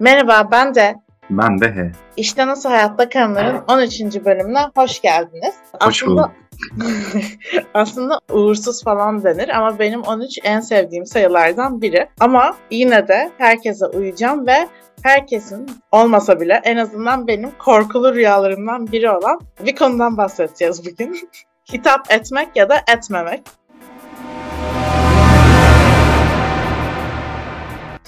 Merhaba ben de. Ben de he. İşte Nasıl Hayatta Kalınır'ın 13. bölümüne hoş geldiniz. Hoş bulduk. aslında uğursuz falan denir ama benim 13 en sevdiğim sayılardan biri. Ama yine de herkese uyacağım ve herkesin olmasa bile en azından benim korkulu rüyalarımdan biri olan bir konudan bahsedeceğiz bugün. Hitap etmek ya da etmemek.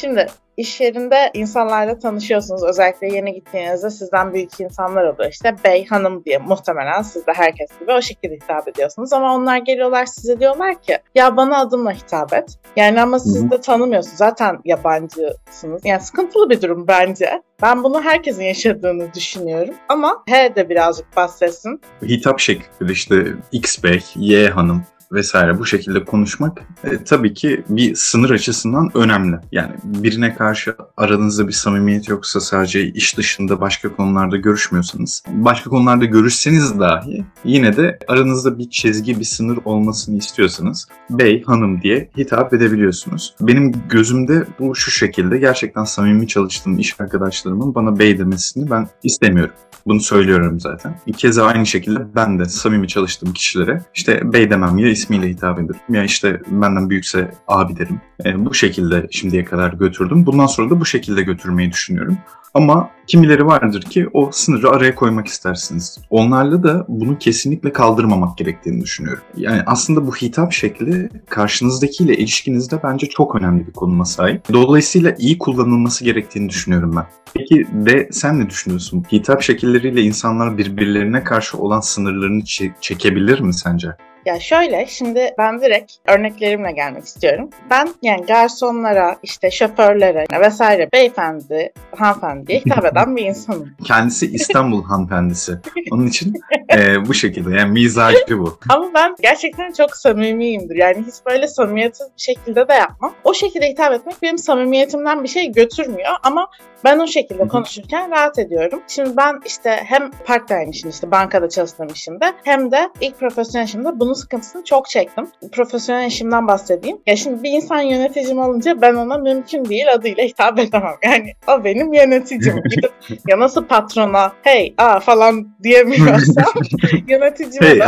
Şimdi iş yerinde insanlarla tanışıyorsunuz. Özellikle yeni gittiğinizde sizden büyük insanlar oluyor. İşte bey, hanım diye muhtemelen siz de herkes gibi o şekilde hitap ediyorsunuz. Ama onlar geliyorlar size diyorlar ki ya bana adımla hitap et. Yani ama siz de tanımıyorsunuz. Zaten yabancısınız. Yani sıkıntılı bir durum bence. Ben bunu herkesin yaşadığını düşünüyorum. Ama he de birazcık bahsetsin. Hitap şekli işte X bey, Y hanım vesaire bu şekilde konuşmak e, tabii ki bir sınır açısından önemli. Yani birine karşı aranızda bir samimiyet yoksa sadece iş dışında başka konularda görüşmüyorsanız, başka konularda görüşseniz dahi yine de aranızda bir çizgi, bir sınır olmasını istiyorsanız bey, hanım diye hitap edebiliyorsunuz. Benim gözümde bu şu şekilde gerçekten samimi çalıştığım iş arkadaşlarımın bana bey demesini ben istemiyorum. Bunu söylüyorum zaten. İkeza aynı şekilde ben de samimi çalıştığım kişilere işte bey demem ya ismiyle hitap ederim ya işte benden büyükse abi derim. E, bu şekilde şimdiye kadar götürdüm. Bundan sonra da bu şekilde götürmeyi düşünüyorum. Ama kimileri vardır ki o sınırı araya koymak istersiniz. Onlarla da bunu kesinlikle kaldırmamak gerektiğini düşünüyorum. Yani aslında bu hitap şekli karşınızdakiyle ilişkinizde bence çok önemli bir konuma sahip. Dolayısıyla iyi kullanılması gerektiğini düşünüyorum ben. Peki de sen ne düşünüyorsun? Hitap şekilleriyle insanlar birbirlerine karşı olan sınırlarını çekebilir mi sence? Ya şöyle şimdi ben direkt örneklerimle gelmek istiyorum. Ben yani garsonlara, işte şoförlere vesaire beyefendi, hanımefendiye hitap eden bir insanım. Kendisi İstanbul hanımefendisi. Onun için e, bu şekilde yani mizacı bu. Ama ben gerçekten çok samimiyimdir. Yani hiç böyle samimiyetsiz bir şekilde de yapmam. O şekilde hitap etmek benim samimiyetimden bir şey götürmüyor ama ben o şekilde konuşurken rahat ediyorum. Şimdi ben işte hem part-time işin işte bankada çalıştığım işimde hem de ilk profesyonel işimde bunun sıkıntısını çok çektim. Profesyonel işimden bahsedeyim. Ya şimdi bir insan yöneticim olunca ben ona mümkün değil adıyla hitap edemem. Yani o benim yöneticim. Gidip ya nasıl patrona hey a falan diyemiyorsam yöneticime hey, de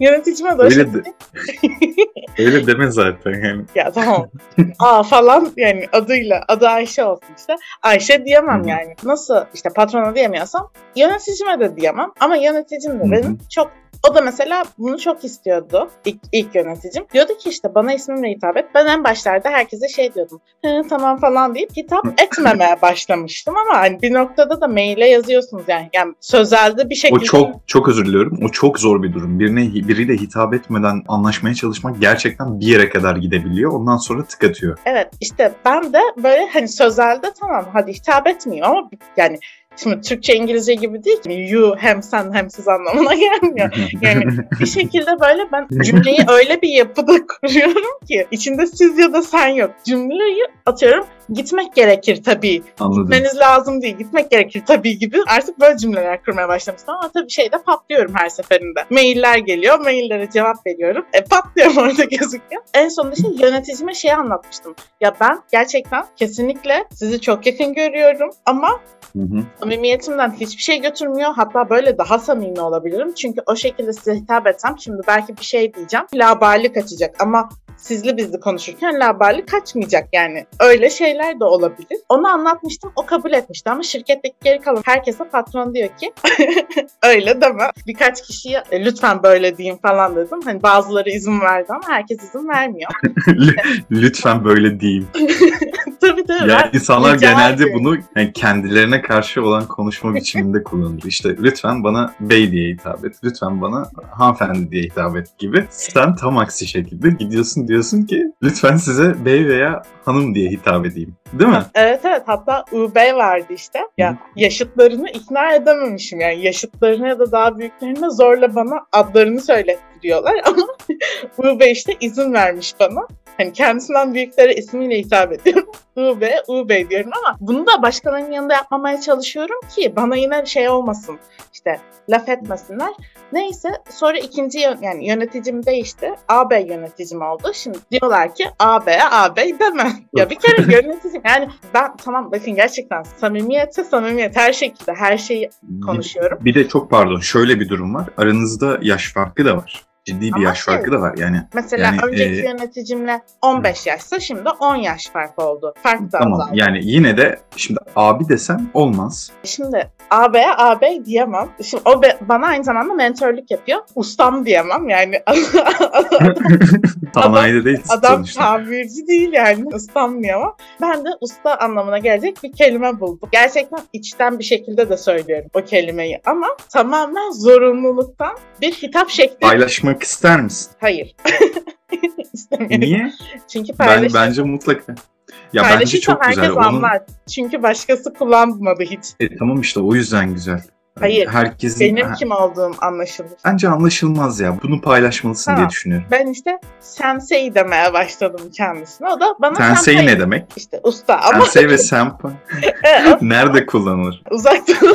yöneticime de öyle, de, öyle deme zaten yani. Ya tamam. a falan yani adıyla adı Ayşe olsun işte. Ayşe diyemem Hı-hı. yani. Nasıl işte patrona diyemiyorsam yöneticime de diyemem. Ama yöneticim de benim çok o da mesela bunu çok istiyordu ilk, ilk yöneticim. Diyordu ki işte bana ismimle hitap et. Ben en başlarda herkese şey diyordum. tamam falan deyip hitap etmemeye başlamıştım ama hani bir noktada da maile yazıyorsunuz yani. Yani sözelde bir şekilde. O çok çok özür diliyorum. O çok zor bir durum. Birine biriyle hitap etmeden anlaşmaya çalışmak gerçekten bir yere kadar gidebiliyor. Ondan sonra tık atıyor. Evet işte ben de böyle hani sözelde tamam hadi hitap etmeyeyim ama yani Şimdi Türkçe İngilizce gibi değil ki you hem sen hem siz anlamına gelmiyor. Yani bir şekilde böyle ben cümleyi öyle bir yapıda kuruyorum ki içinde siz ya da sen yok. Cümleyi atıyorum gitmek gerekir tabii. Anladım. Gitmeniz lazım değil. Gitmek gerekir tabii gibi. Artık böyle cümleler kurmaya başlamıştım ama tabii şeyde patlıyorum her seferinde. Mailler geliyor. Maillere cevap veriyorum. E patlıyorum orada gözüküyor. En sonunda şey yöneticime şey anlatmıştım. Ya ben gerçekten kesinlikle sizi çok yakın görüyorum ama Hı hı. Samimiyetimden hiçbir şey götürmüyor. Hatta böyle daha samimi olabilirim. Çünkü o şekilde size hitap etsem şimdi belki bir şey diyeceğim. Laballik açacak ama sizli bizli konuşurken laballik kaçmayacak yani. Öyle şeyler de olabilir. Onu anlatmıştım. O kabul etmişti ama şirketteki geri kalan herkese patron diyor ki öyle deme. Birkaç kişiye e, lütfen böyle diyeyim falan dedim. Hani bazıları izin verdi ama herkes izin vermiyor. lütfen böyle diyeyim. tabii tabii. Yani insanlar genelde bunu yani kendilerine karşı olan konuşma biçiminde kullanır. İşte lütfen bana bey diye hitap et. Lütfen bana hanımefendi diye hitap et gibi. Sen tam aksi şekilde gidiyorsun diyorsun ki lütfen size bey veya hanım diye hitap edeyim. Değil mi? Evet evet hatta Ubey vardı işte. Ya yaşıtlarını ikna edememişim yani yaşıtlarını ya da daha büyüklerine zorla bana adlarını söylettiriyorlar ama Ubey işte izin vermiş bana. Hani kendisinden büyüklere ismiyle hitap ediyorum. U Bey, U Bey diyorum ama bunu da başkalarının yanında yapmamaya çalışıyorum ki bana yine şey olmasın. İşte laf etmesinler. Neyse sonra ikinci yani yöneticim değişti. AB yöneticim oldu. Şimdi diyorlar ki AB'ye AB deme. ya bir kere yöneticim yani ben tamam bakın gerçekten samimiyetse samimiyet her şekilde her şeyi konuşuyorum. Bir de çok pardon şöyle bir durum var. Aranızda yaş farkı da var. Ciddi bir Ama yaş şey- farkı da var. Yani Mesela Yani, önceki e, yöneticimle 15 yaşsa şimdi 10 yaş fark oldu. Fark da tamam azaldı. yani yine de şimdi abi desem olmaz. Şimdi AB'ye AB diyemem. Şimdi o be- bana aynı zamanda mentörlük yapıyor. Ustam diyemem yani. Tanayda değil Adam sonuçta. tamirci değil yani. Ustam diyemem. Ben de usta anlamına gelecek bir kelime buldum. Gerçekten içten bir şekilde de söylüyorum o kelimeyi. Ama tamamen zorunluluktan bir hitap şekli. Paylaşmak ister misin? Hayır. İstemiyorum. Niye? Çünkü Ben, paylaş bence mutlaka. Ya bence çok güzel. herkes Onun, anlar. Çünkü başkası kullanmadı hiç. E, tamam işte o yüzden güzel. Hayır, Herkesin Benim Ha, kim olduğum anlaşılır. bence anlaşılmaz ya. Bunu paylaşmalısın Tamam. diye düşünüyorum. Ben işte sensei demeye başladım kendisine. O da bana Sensei senpai- ne demek? İşte usta ama Sensei ve senpai Evet, nerede kullanılır? uzak doğu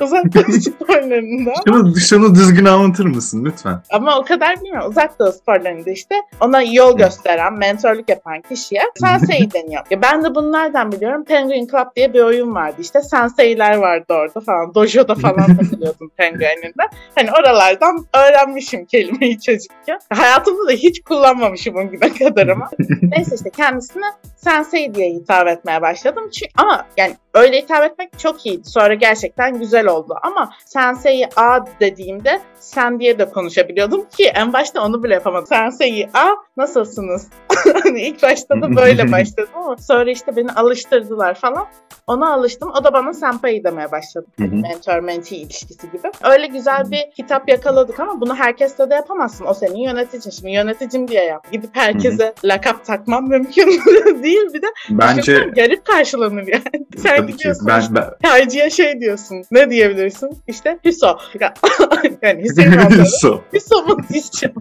uzak doğu sporlarında Şunu, şunu düzgün anlatır mısın lütfen? ama o kadar bilmiyorum. Uzak doğu sporlarında işte ona yol gösteren, mentorluk yapan kişiye sensei deniyor. Ya ben de bunu nereden biliyorum? Penguin Club diye bir oyun vardı. İşte senseiler vardı orada falan. Dojo'da falan takılıyordum Penguin'inde. Hani oralardan öğrenmişim kelimeyi çocukken. Hayatımda da hiç kullanmamışım o güne kadar ama. Neyse işte kendisine sensei diye hitap etmeye başladım. Çünkü, ama yani öyle hitap etmek çok iyiydi. Sonra gerçekten güzel oldu. Ama sensei A dediğimde sen diye de konuşabiliyordum ki en başta onu bile yapamadım. Sensei A nasılsınız? hani ilk başta da böyle başladım ama sonra işte beni alıştırdılar falan. Ona alıştım. O da bana senpai demeye başladı. Mentor mentee ilişkisi gibi. Öyle güzel bir kitap yakaladık ama bunu herkesle de yapamazsın. O senin yöneticin. Şimdi yöneticim diye yap. Gidip herkese lakap takmam mümkün değil. Bir de Bence garip karşılanır yani. Sen tabii ki ben, ben tercihe şey diyorsun. Ne diyebilirsin? İşte Hüso. yani Hüseyin abla. So. Hüso mu diyeceğim?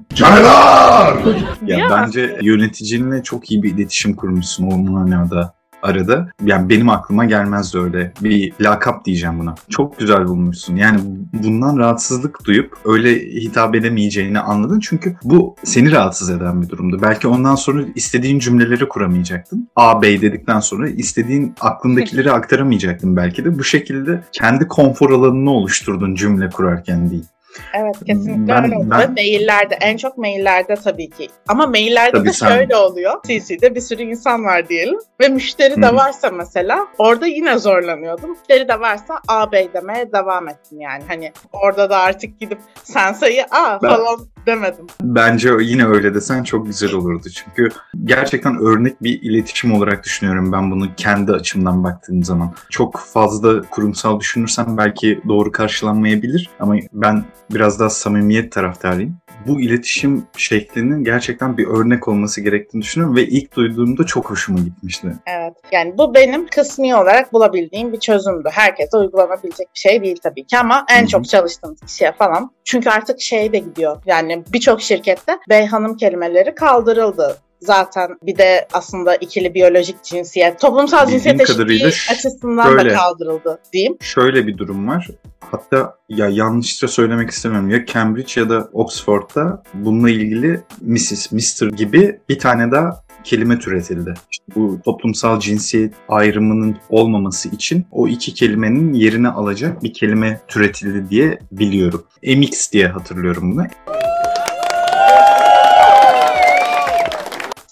Ya Ya. bence yöneticinle çok iyi bir iletişim kurmuşsun o manada arada. Yani benim aklıma gelmezdi öyle bir lakap diyeceğim buna. Çok güzel bulmuşsun. Yani bundan rahatsızlık duyup öyle hitap edemeyeceğini anladın. Çünkü bu seni rahatsız eden bir durumdu. Belki ondan sonra istediğin cümleleri kuramayacaktın. A, bey dedikten sonra istediğin aklındakileri aktaramayacaktın belki de. Bu şekilde kendi konfor alanını oluşturdun cümle kurarken değil. Evet kesinlikle Ben- öyle oldu. ben- maillerde en çok maillerde tabii ki. Ama maillerde Tabii de sen- şöyle oluyor. CC'de bir sürü insan var diyelim. Ve müşteri Hı de varsa mesela orada yine zorlanıyordum. Müşteri de varsa ağabey demeye devam ettim yani. Hani orada da artık gidip sen sayı A Ben- falan demedim. Bence yine öyle desen çok güzel olurdu. Çünkü gerçekten örnek bir iletişim olarak düşünüyorum ben bunu kendi açımdan baktığım zaman. Çok fazla kurumsal düşünürsem belki doğru karşılanmayabilir ama ben biraz daha samimiyet taraftarıyım. Bu iletişim şeklinin gerçekten bir örnek olması gerektiğini düşünüyorum ve ilk duyduğumda çok hoşuma gitmişti. Evet. Yani bu benim kısmi olarak bulabildiğim bir çözümdü. Herkese uygulanabilecek bir şey değil tabii ki ama en Hı hı. çok çalıştığımız kişiye falan. Çünkü artık şey de gidiyor. Yani birçok şirkette bey hanım kelimeleri kaldırıldı. Zaten bir de aslında ikili biyolojik cinsiyet, toplumsal Bildiğim cinsiyet eşitliği açısından şöyle. da kaldırıldı diyeyim. Şöyle bir durum var. Hatta ya yanlışça söylemek istemem. Ya Cambridge ya da Oxford'da bununla ilgili Mrs. Mr. gibi bir tane daha kelime türetildi. İşte bu toplumsal cinsiyet ayrımının olmaması için o iki kelimenin yerini alacak bir kelime türetildi diye biliyorum. MX diye hatırlıyorum bunu.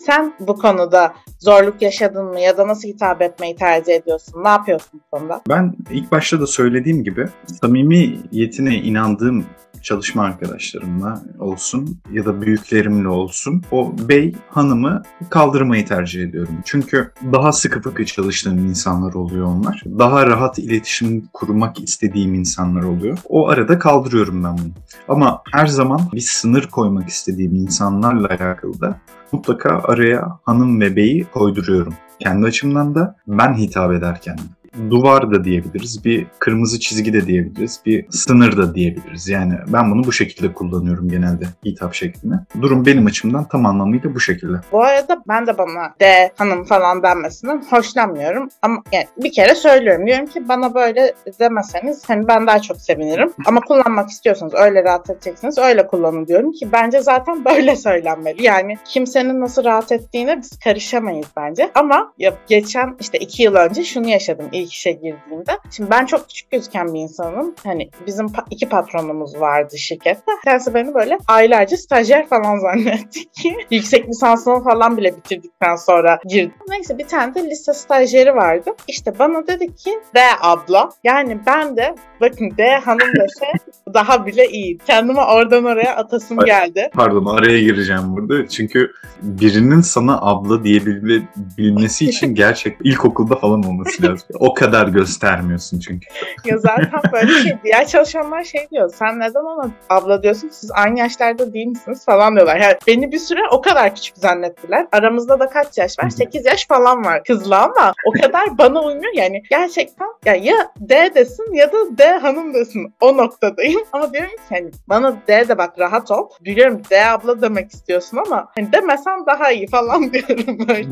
Sen bu konuda zorluk yaşadın mı ya da nasıl hitap etmeyi tercih ediyorsun? Ne yapıyorsun bu konuda? Ben ilk başta da söylediğim gibi samimiyetine inandığım çalışma arkadaşlarımla olsun ya da büyüklerimle olsun o bey hanımı kaldırmayı tercih ediyorum. Çünkü daha sıkı fıkı çalıştığım insanlar oluyor onlar. Daha rahat iletişim kurmak istediğim insanlar oluyor. O arada kaldırıyorum ben bunu. Ama her zaman bir sınır koymak istediğim insanlarla alakalı da mutlaka araya hanım ve beyi koyduruyorum. Kendi açımdan da ben hitap ederken. de. Duvar da diyebiliriz, bir kırmızı çizgi de diyebiliriz, bir sınır da diyebiliriz. Yani ben bunu bu şekilde kullanıyorum genelde hitap şeklinde. Durum benim açımdan tam anlamıyla bu şekilde. Bu arada ben de bana de hanım falan denmesinden hoşlanmıyorum. Ama yani bir kere söylüyorum. Diyorum ki bana böyle demeseniz hani ben daha çok sevinirim. Ama kullanmak istiyorsanız öyle rahat edeceksiniz öyle kullanın diyorum ki bence zaten böyle söylenmeli. Yani kimsenin nasıl rahat ettiğine biz karışamayız bence. Ama ya geçen işte iki yıl önce şunu yaşadım ilk işe girdiğimde. Şimdi ben çok küçük gözüken bir insanım. Hani bizim pa- iki patronumuz vardı şirkette. Tanesi beni böyle aylarca stajyer falan zannetti ki yüksek lisansımı falan bile bitirdikten sonra girdim. Neyse bir tane de lise stajyeri vardı. İşte bana dedi ki D abla. Yani ben de bakın D hanım dese daha bile iyi. Kendimi oradan oraya atasım geldi. Pardon araya gireceğim burada. Çünkü birinin sana abla diyebilmesi için gerçek ilkokulda falan olması lazım. O kadar göstermiyorsun çünkü. Ya zaten böyle şey diğer çalışanlar şey diyor. Sen neden ona abla diyorsun? Siz aynı yaşlarda değil misiniz falan diyorlar. Yani beni bir süre o kadar küçük zannettiler. Aramızda da kaç yaş var? 8 yaş falan var kızla ama o kadar bana uymuyor. Yani gerçekten ya, ya D desin ya da D hanım desin. O noktadayım. Ama diyorum ki hani bana D de bak rahat ol. Biliyorum D abla demek istiyorsun ama hani demesen daha iyi falan diyorum böyle.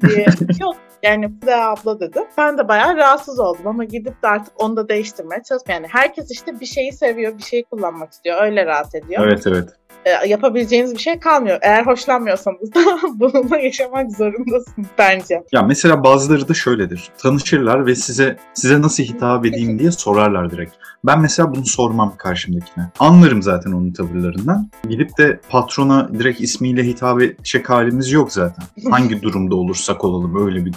diye. Yok yani D abla dedi. Ben de bayağı rahatsız oldum ama gidip de artık onu da değiştirmeye çalışmıyorum. Yani herkes işte bir şeyi seviyor, bir şeyi kullanmak istiyor. Öyle rahat ediyor. Evet evet. Ee, yapabileceğiniz bir şey kalmıyor. Eğer hoşlanmıyorsanız da bununla yaşamak zorundasınız bence. Ya mesela bazıları da şöyledir. Tanışırlar ve size size nasıl hitap edeyim diye sorarlar direkt. Ben mesela bunu sormam karşımdakine. Anlarım zaten onun tavırlarından. Gidip de patrona direkt ismiyle hitap edecek halimiz yok zaten. Hangi durumda olursak olalım öyle bir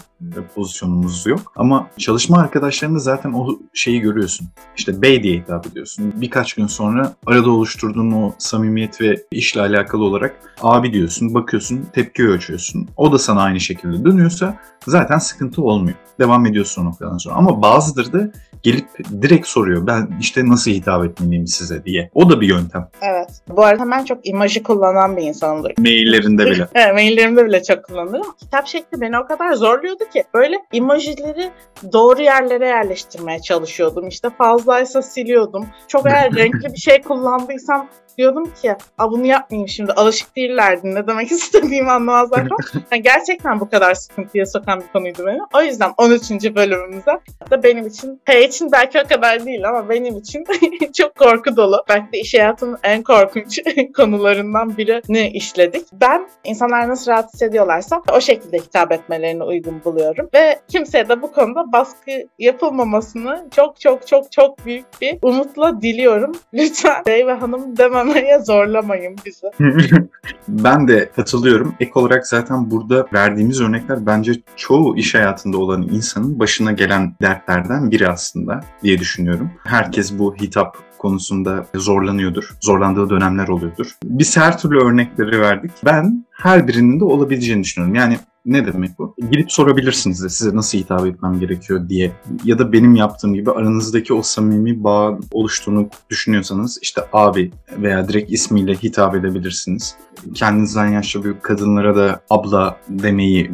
pozisyonumuz yok. Ama çalışma arkadaşlarında zaten o şeyi görüyorsun. İşte bey diye hitap ediyorsun. Birkaç gün sonra arada oluşturduğun o samimiyet ve işle alakalı olarak abi diyorsun, bakıyorsun, tepki ölçüyorsun. O da sana aynı şekilde dönüyorsa zaten sıkıntı olmuyor. Devam ediyorsun o noktadan sonra. Ama bazıları da gelip direkt soruyor. Ben işte nasıl hitap etmeliyim size diye. O da bir yöntem. Evet. Bu arada ben çok imajı kullanan bir insanımdır. Maillerinde bile. Evet, maillerimde bile çok kullanırım. Kitap şekli beni o kadar zorluyordu ki böyle emojileri doğru yerlere yerleştirmeye çalışıyordum. İşte fazlaysa siliyordum. Çok eğer renkli bir şey kullandıysam diyordum ki A, bunu yapmayayım şimdi alışık değillerdi ne demek istediğimi anlamazlar falan. Yani gerçekten bu kadar sıkıntıya sokan bir konuydu beni. O yüzden 13. bölümümüzde da benim için P için belki o kadar değil ama benim için çok korku dolu. Belki de iş hayatının en korkunç konularından birini işledik. Ben insanlar nasıl rahat hissediyorlarsa o şekilde hitap etmelerini uygun buluyorum. Ve kimseye de bu konuda baskı yapılmamasını çok çok çok çok büyük bir umutla diliyorum. Lütfen bey ve hanım dememeye zorlamayın bizi. ben de katılıyorum. Ek olarak zaten burada verdiğimiz örnekler bence çoğu iş hayatında olan insanın başına gelen dertlerden biri aslında diye düşünüyorum. Herkes bu hitap konusunda zorlanıyordur. Zorlandığı dönemler oluyordur. Biz her türlü örnekleri verdik. Ben her birinin de olabileceğini düşünüyorum. Yani ne demek bu? Gidip sorabilirsiniz de size nasıl hitap etmem gerekiyor diye. Ya da benim yaptığım gibi aranızdaki o samimi bağ oluştuğunu düşünüyorsanız işte abi veya direkt ismiyle hitap edebilirsiniz. Kendinizden yaşlı büyük kadınlara da abla demeyi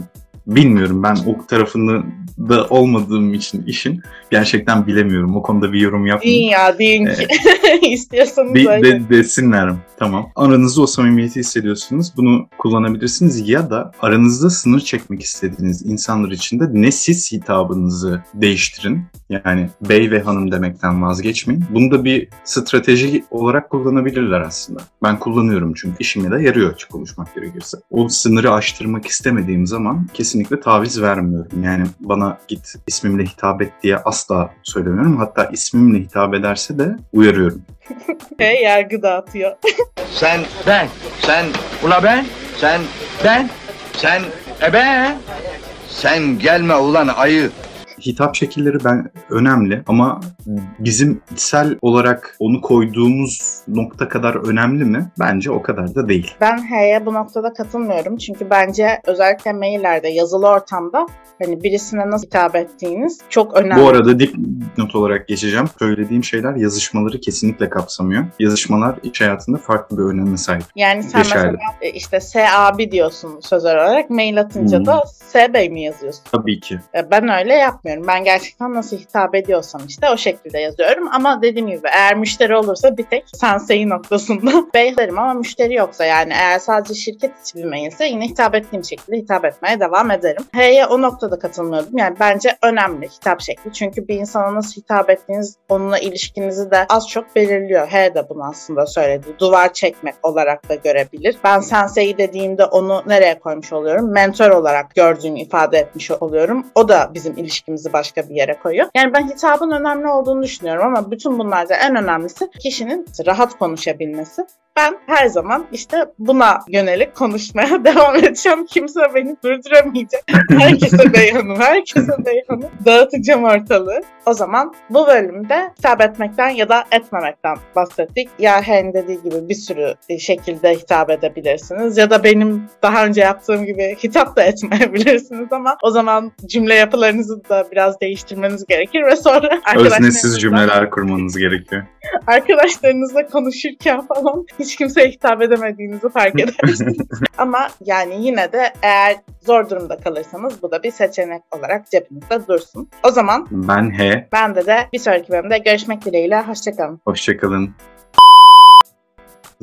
bilmiyorum. Ben o tarafında da olmadığım için işin gerçekten bilemiyorum. O konuda bir yorum yapmayayım. Deyin ya deyin ki. İstiyorsanız De, öyle. de, desinler tamam. Aranızda o samimiyeti hissediyorsunuz. Bunu kullanabilirsiniz ya da aranızda sınır çekmek istediğiniz insanlar için de ne siz hitabınızı değiştirin. Yani bey ve hanım demekten vazgeçmeyin. Bunu da bir strateji olarak kullanabilirler aslında. Ben kullanıyorum çünkü işime de yarıyor açık konuşmak gerekirse. O sınırı aştırmak istemediğim zaman kesinlikle taviz vermiyorum. Yani bana git ismimle hitap et diye asla söylemiyorum. Hatta ismimle hitap ederse de uyarıyorum. Ve yargı dağıtıyor. Sen ben, sen ula ben, sen ben, sen ebe, sen gelme ulan ayı. Hitap şekilleri ben önemli ama bizim içsel olarak onu koyduğumuz nokta kadar önemli mi? Bence o kadar da değil. Ben H'ye bu noktada katılmıyorum. Çünkü bence özellikle maillerde, yazılı ortamda hani birisine nasıl hitap ettiğiniz çok önemli. Bu arada dip not olarak geçeceğim. Söylediğim şeyler yazışmaları kesinlikle kapsamıyor. Yazışmalar iş hayatında farklı bir öneme sahip. Yani sen Geçerli. mesela işte S abi diyorsun sözel olarak. Mail atınca Hmm. da S bey mi yazıyorsun? Tabii ki. E, Ben öyle yapmıyorum. Ben gerçekten nasıl hitap ediyorsam işte o şekilde yazıyorum. Ama dediğim gibi eğer müşteri olursa bir tek sensei noktasında bey derim ama müşteri yoksa yani eğer sadece şirket içi bir mailse yine hitap ettiğim şekilde hitap etmeye devam ederim. H'ye o noktada katılmıyorum. Yani bence önemli hitap şekli. Çünkü bir insana nasıl hitap ettiğiniz onunla ilişkinizi de az çok belirliyor. H de bunu aslında söyledi. Duvar çekmek olarak da görebilir. Ben sensei dediğimde onu nereye koymuş oluyorum? Mentor olarak gördüğümü ifade etmiş oluyorum. O da bizim ilişkimizi başka bir yere koyuyor. Yani ben hitabın önemli olduğunu düşünüyorum ama bütün bunlarda en önemlisi kişinin rahat konuşabilmesi. Ben her zaman işte buna yönelik konuşmaya devam edeceğim. Kimse beni durduramayacak. Herkese beyanım, herkese beyanım. Dağıtacağım ortalığı. O zaman bu bölümde hitap etmekten ya da etmemekten bahsettik. Ya Hen dediği gibi bir sürü şekilde hitap edebilirsiniz. Ya da benim daha önce yaptığım gibi hitap da etmeyebilirsiniz ama o zaman cümle yapılarınızı da biraz değiştirmeniz gerekir ve sonra Öznesiz cümleler kurmanız gerekiyor. arkadaşlarınızla konuşurken falan hiç kimseye hitap edemediğinizi fark edersiniz. Ama yani yine de eğer zor durumda kalırsanız bu da bir seçenek olarak cebinizde dursun. O zaman Ben H. ben de de bir sonraki bölümde görüşmek dileğiyle. Hoşçakalın. Hoşçakalın.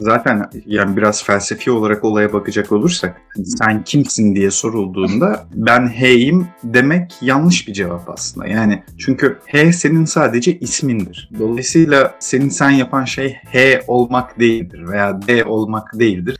Zaten yani biraz felsefi olarak olaya bakacak olursak hani sen kimsin diye sorulduğunda ben H'yim demek yanlış bir cevap aslında. Yani çünkü H senin sadece ismindir. Dolayısıyla senin sen yapan şey H olmak değildir veya D olmak değildir.